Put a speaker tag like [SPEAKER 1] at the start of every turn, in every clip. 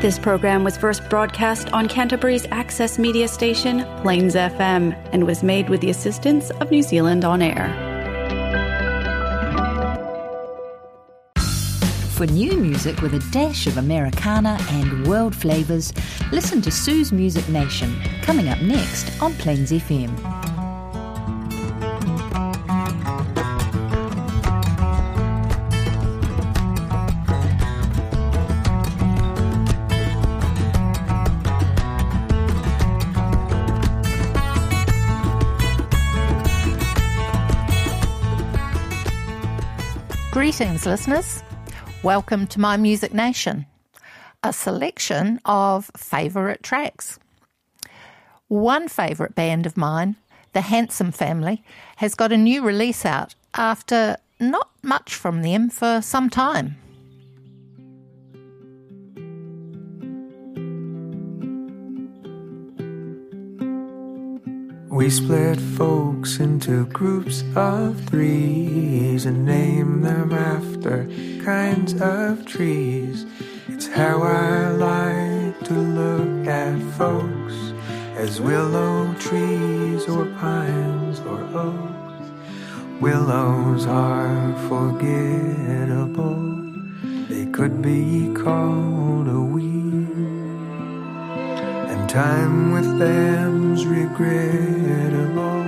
[SPEAKER 1] This program was first broadcast on Canterbury's access media station, Plains FM, and was made with the assistance of New Zealand On Air.
[SPEAKER 2] For new music with a dash of Americana and world flavours, listen to Sioux's Music Nation, coming up next on Plains FM.
[SPEAKER 3] Greetings, listeners. Welcome to My Music Nation, a selection of favourite tracks. One favourite band of mine, the Handsome Family, has got a new release out after not much from them for some time.
[SPEAKER 4] We split folks into groups of threes and name them after kinds of trees. It's how I like to look at folks as willow trees or pines or oaks. Willows are forgettable, they could be called a weed. Time with them's regrettable.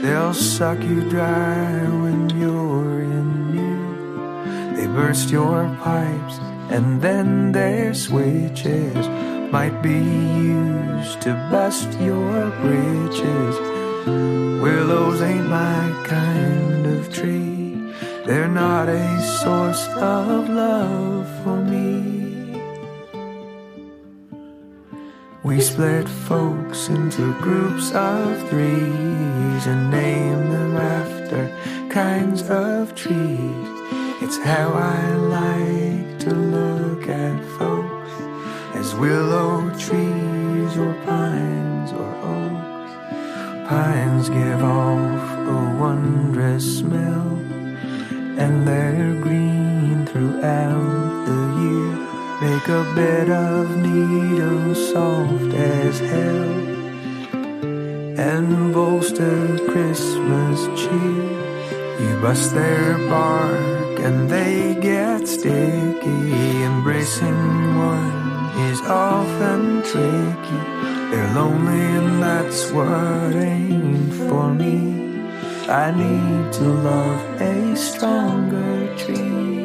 [SPEAKER 4] They'll suck you dry when you're in need. They burst your pipes and then their switches might be used to bust your bridges. Willows ain't my kind of tree. They're not a source of love for me. We split folks into groups of threes and name them after kinds of trees. It's how I like to look at folks as willow trees or pines or oaks. Pines give off a wondrous smell and they're green throughout the. Make a bed of needles soft as hell and bolster Christmas cheer. You bust their bark and they get sticky. Embracing one is often tricky. They're lonely and that's what ain't for me. I need to love a stronger tree.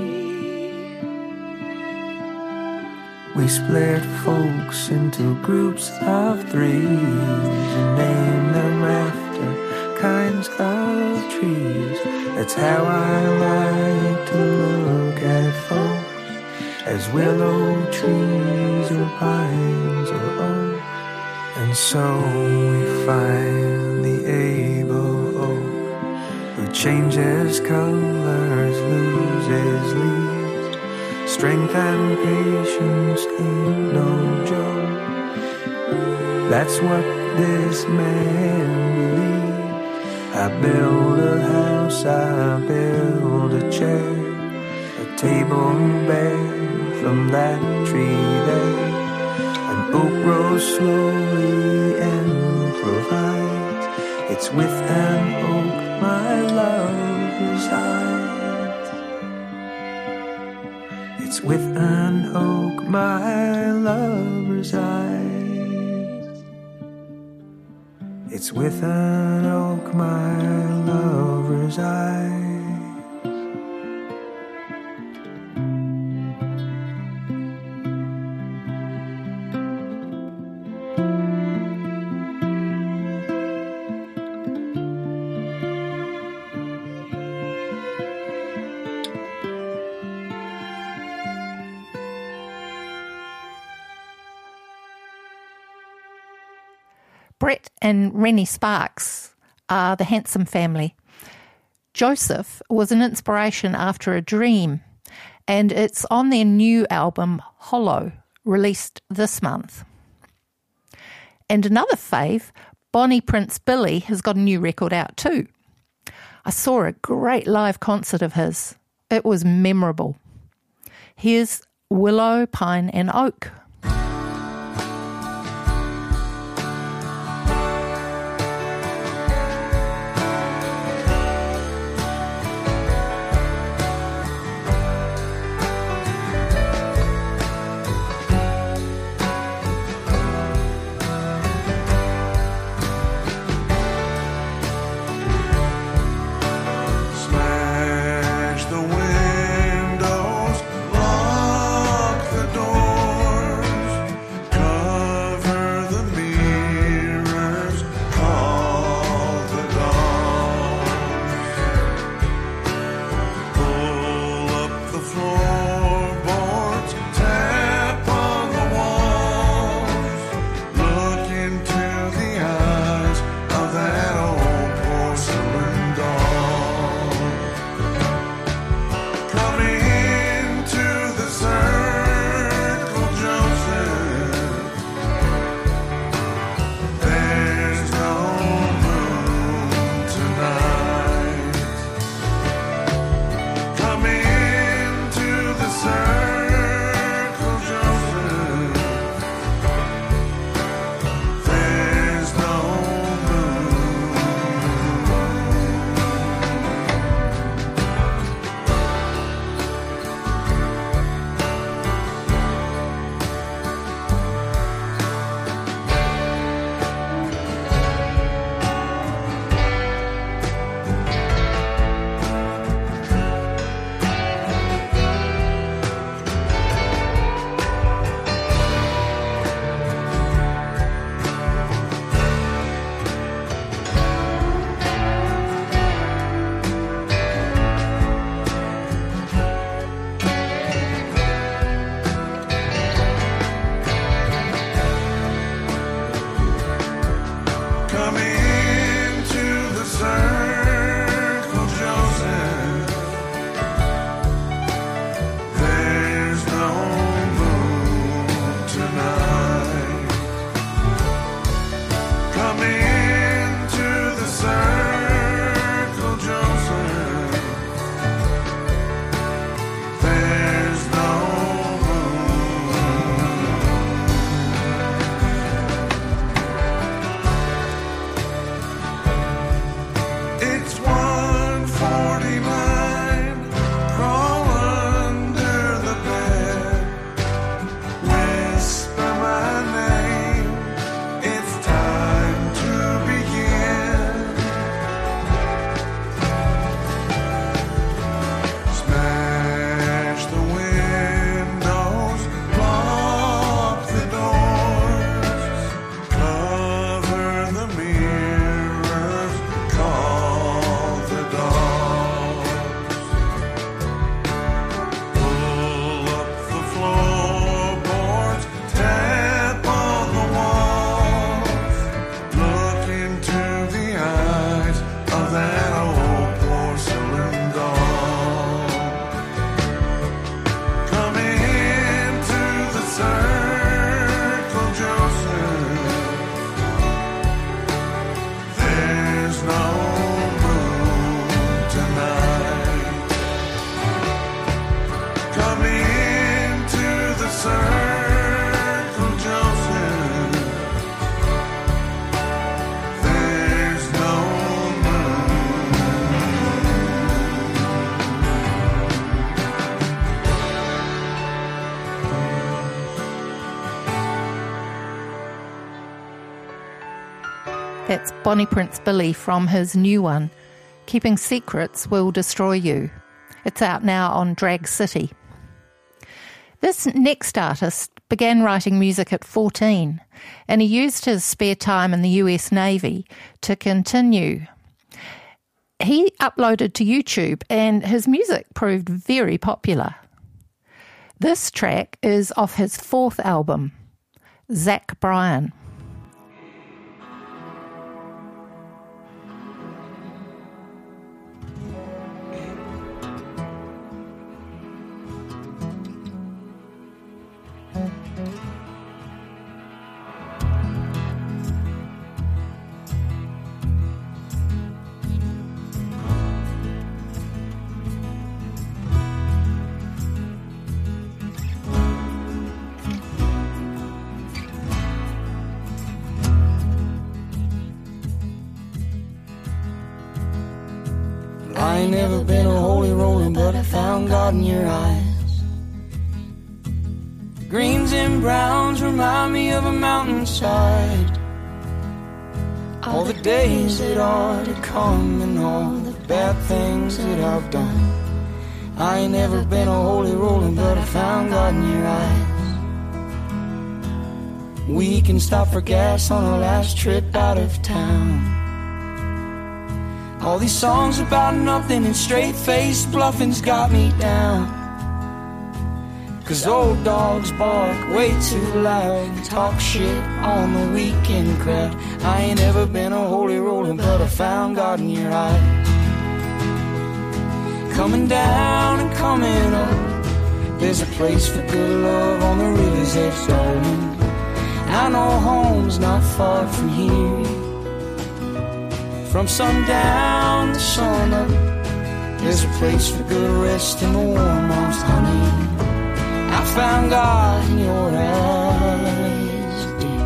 [SPEAKER 4] We split folks into groups of three and name them after kinds of trees. That's how I like to look at folks as willow trees or pines or oaks. And so we find the able oak who changes colors, loses leaves. Strength and patience ain't no joke. That's what this man believed. I build a house, I build a chair, a table and bed from that tree there. An oak grows slowly and provides. It's with an oak my love resides. With an oak my love resides. It's with an oak my love resides.
[SPEAKER 3] Brett and Rennie Sparks are the handsome family. Joseph was an inspiration after a dream, and it's on their new album, Hollow, released this month. And another fave, Bonnie Prince Billy, has got a new record out too. I saw a great live concert of his. It was memorable. Here's Willow, Pine, and Oak. Bonnie Prince Billy from his new one, Keeping Secrets Will Destroy You. It's out now on Drag City. This next artist began writing music at 14, and he used his spare time in the US Navy to continue. He uploaded to YouTube, and his music proved very popular. This track is off his fourth album, Zach Bryan.
[SPEAKER 5] All the days that are to come and all the bad things that I've done. I ain't never been a holy roller, but I found God in your eyes. We can stop for gas on our last trip out of town. All these songs about nothing and straight faced bluffing's got me down. Cause old dogs bark way too loud talk shit on the weekend crowd. I ain't ever been a holy roller, but I found God in your eyes. Coming down and coming up, there's a place for good love on the river's edge, darling. I know home's not far from here. From sundown to sun up, there's a place for good rest in the warm arms, honey. I found God in your eyes, dear.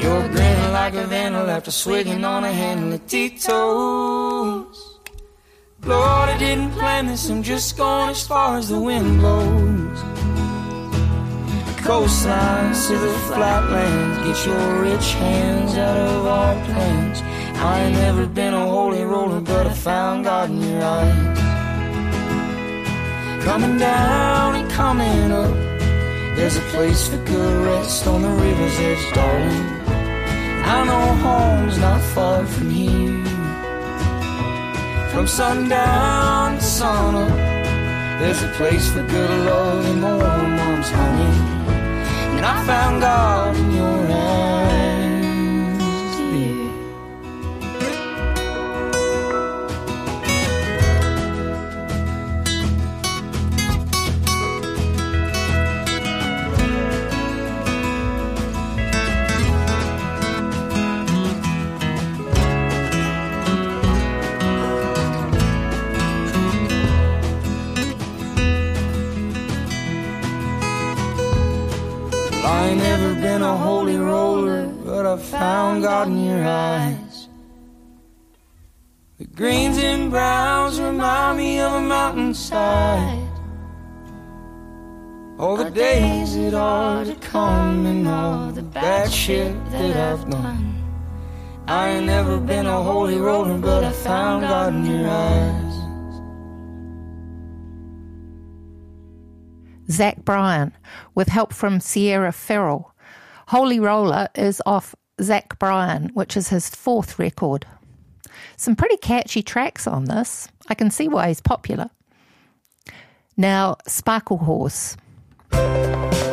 [SPEAKER 5] You're grinning like a vandal after swigging on a handle of Tito's. Lord, I didn't plan this, I'm just going as far as the wind blows coastlines to the flatlands. Get your rich hands out of our plans. I ain't never been a holy roller, but I found God in your eyes. Coming down and coming up, there's a place for good rest on the river's edge, darling. I know home's not far from here. From sundown to sunup, there's a place for good love in warm arms, honey. And I found God in your eyes. Found God in your eyes. The greens and browns remind me of a mountainside. All the days that are to come and all the bad shit that I've done. I ain't never been a holy roller, but I found God in your eyes.
[SPEAKER 3] Zach Bryan, with help from Sierra Farrell. Holy Roller is off Zach Bryan, which is his fourth record. Some pretty catchy tracks on this. I can see why he's popular. Now, Sparklehorse.
[SPEAKER 5] for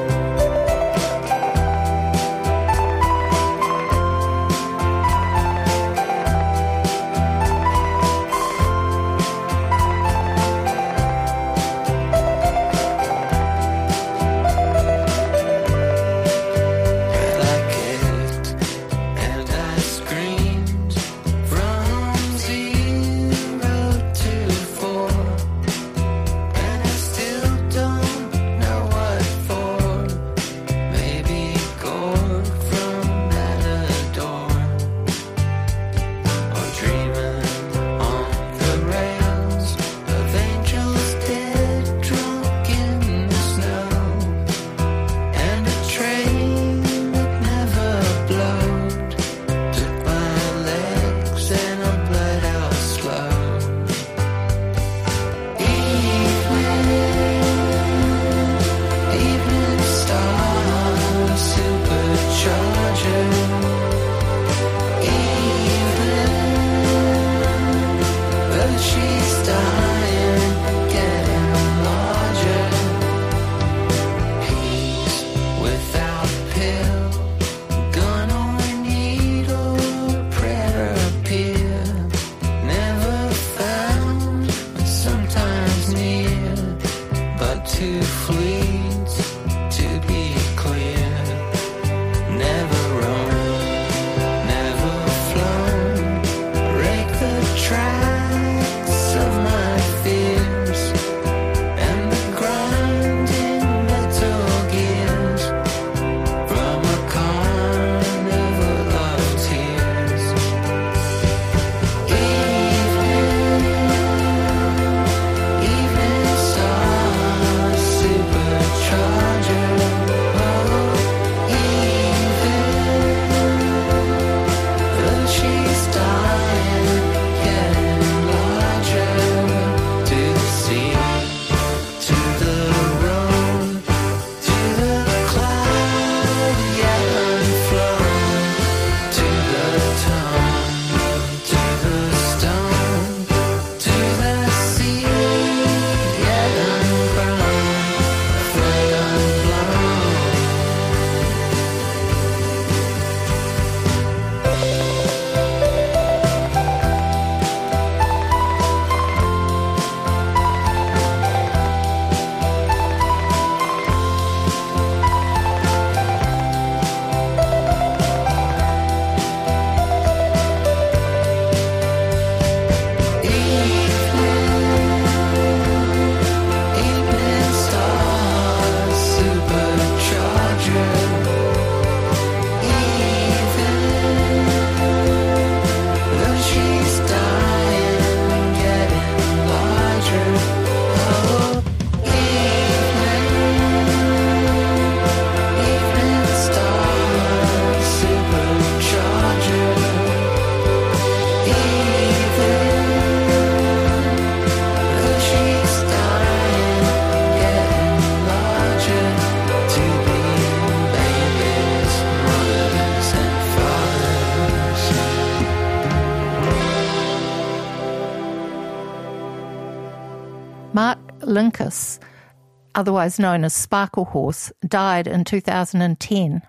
[SPEAKER 3] otherwise known as Sparklehorse, died in 2010.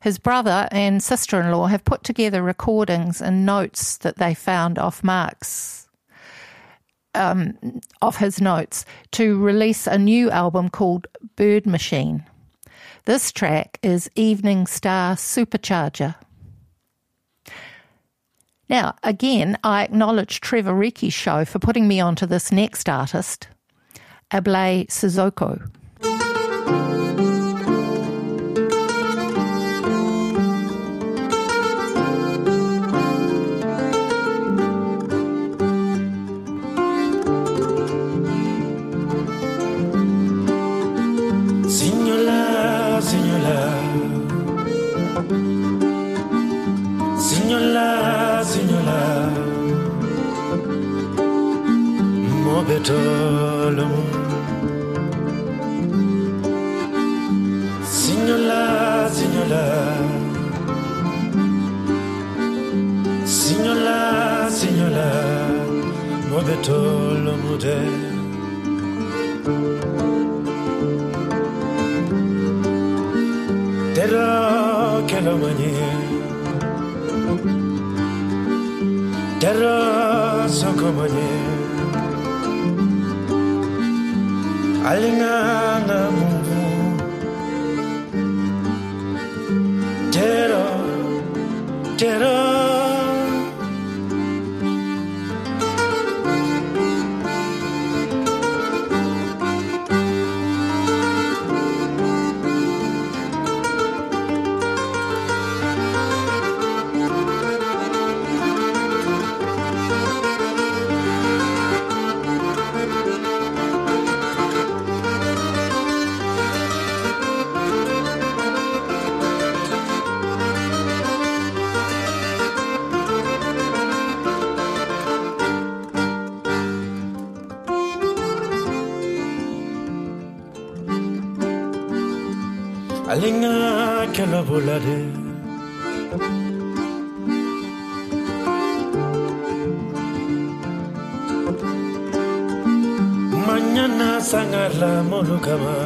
[SPEAKER 3] His brother and sister in law have put together recordings and notes that they found off Mark's. Um, off his notes to release a new album called Bird Machine. This track is Evening Star Supercharger. Now, again, I acknowledge Trevor Reeke's show for putting me onto this next artist, Ablaye Cissoko.
[SPEAKER 6] Signola, signola. Signola, Signola, signola. Signola, signola. Mo mude. Terra che lo mani Terra so komani Alingana mungu Terra bulade Mañana sangarla molukama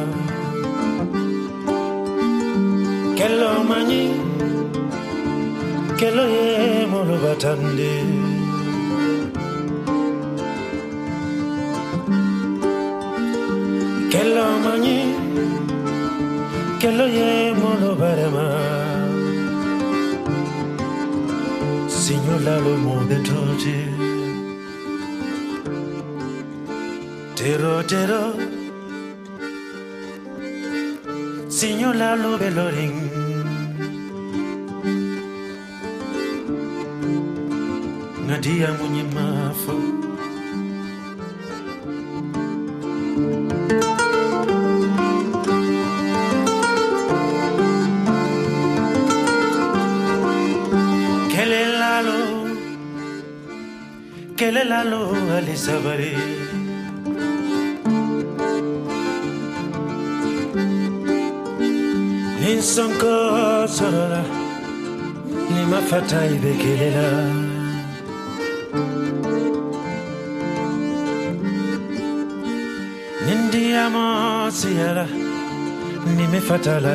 [SPEAKER 6] Que lo mañi Que lo ye molubatande Que lo mañi que lo llevo lo barema Signora lo monde toje Tero tero Signora lo beloring Nadia munyimafo kelelalo alisabari. Ninsonko sorora, ni mafata ibe kelela. Nindiamo siara, ni me fatala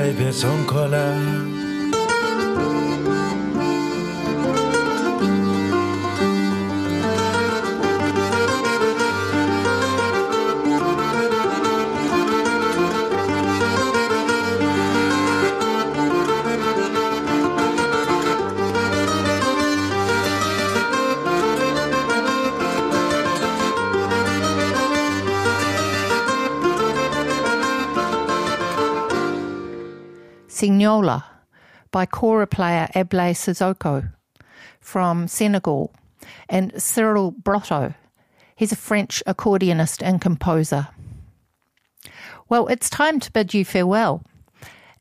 [SPEAKER 6] ibe
[SPEAKER 3] by kora player Ablaye Cissoko from Senegal and Cyrille Brotto. He's a French accordionist and composer. Well, it's time to bid you farewell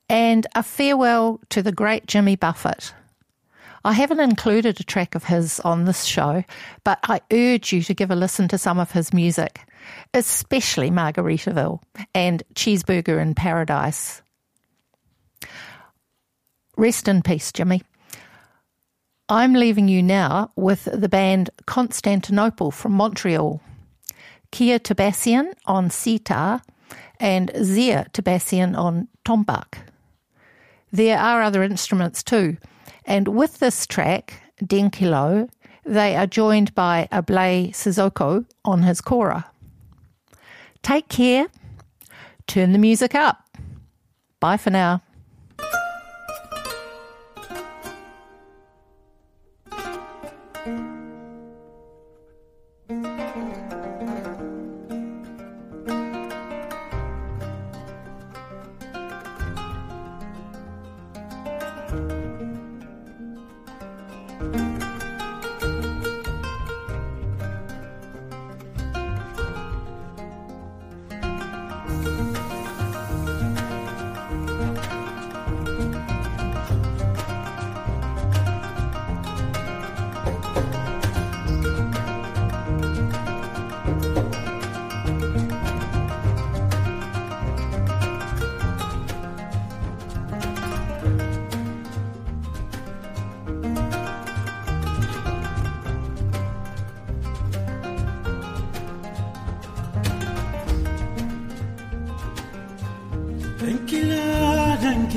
[SPEAKER 3] and a farewell to the great Jimmy Buffett. I haven't included a track of his on this show, but I urge you to give a listen to some of his music, especially Margaritaville and Cheeseburger in Paradise. Rest in peace, Jimmy. I'm leaving you now with the band Constantinople from Montreal. Kiya Tabassian on sitar, and Ziya Tabassian on tombak. There are other instruments too, and with this track, Denkilo, they are joined by Ablaye Cissoko on his kora. Take care, turn the music up. Bye for now.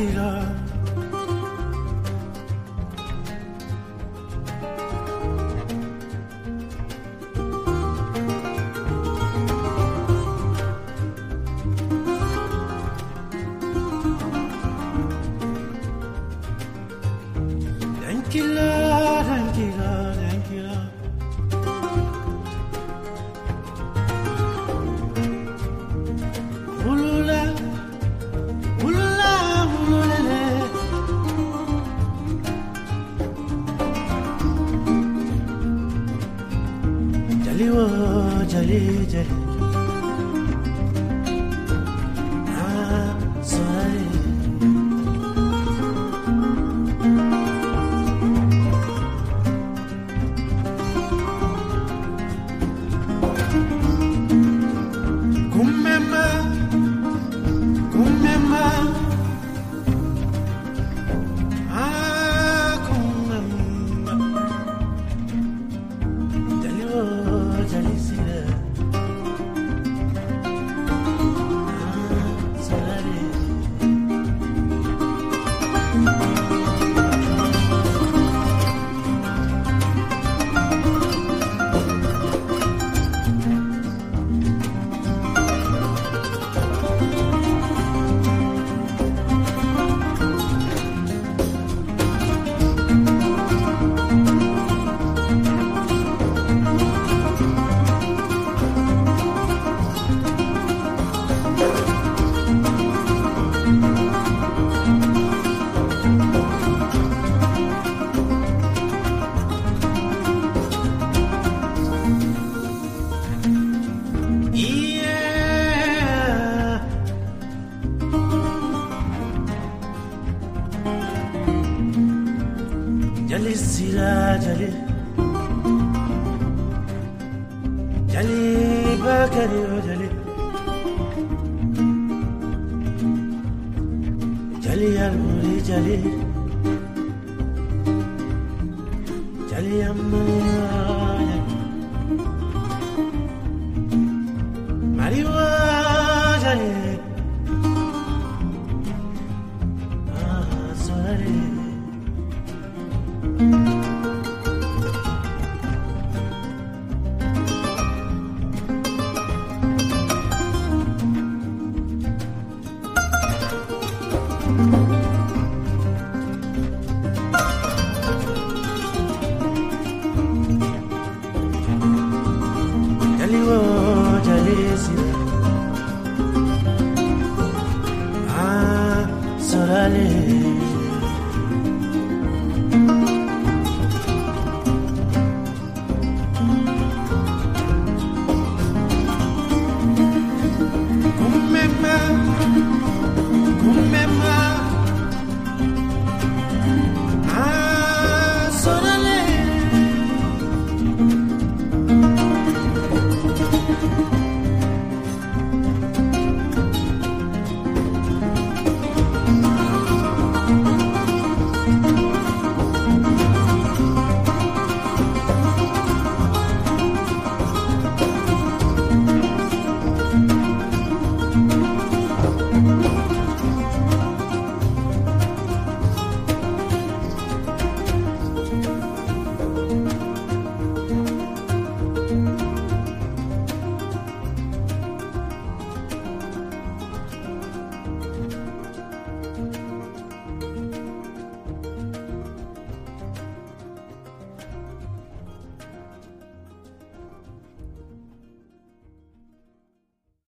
[SPEAKER 6] Tranquila, tranquila.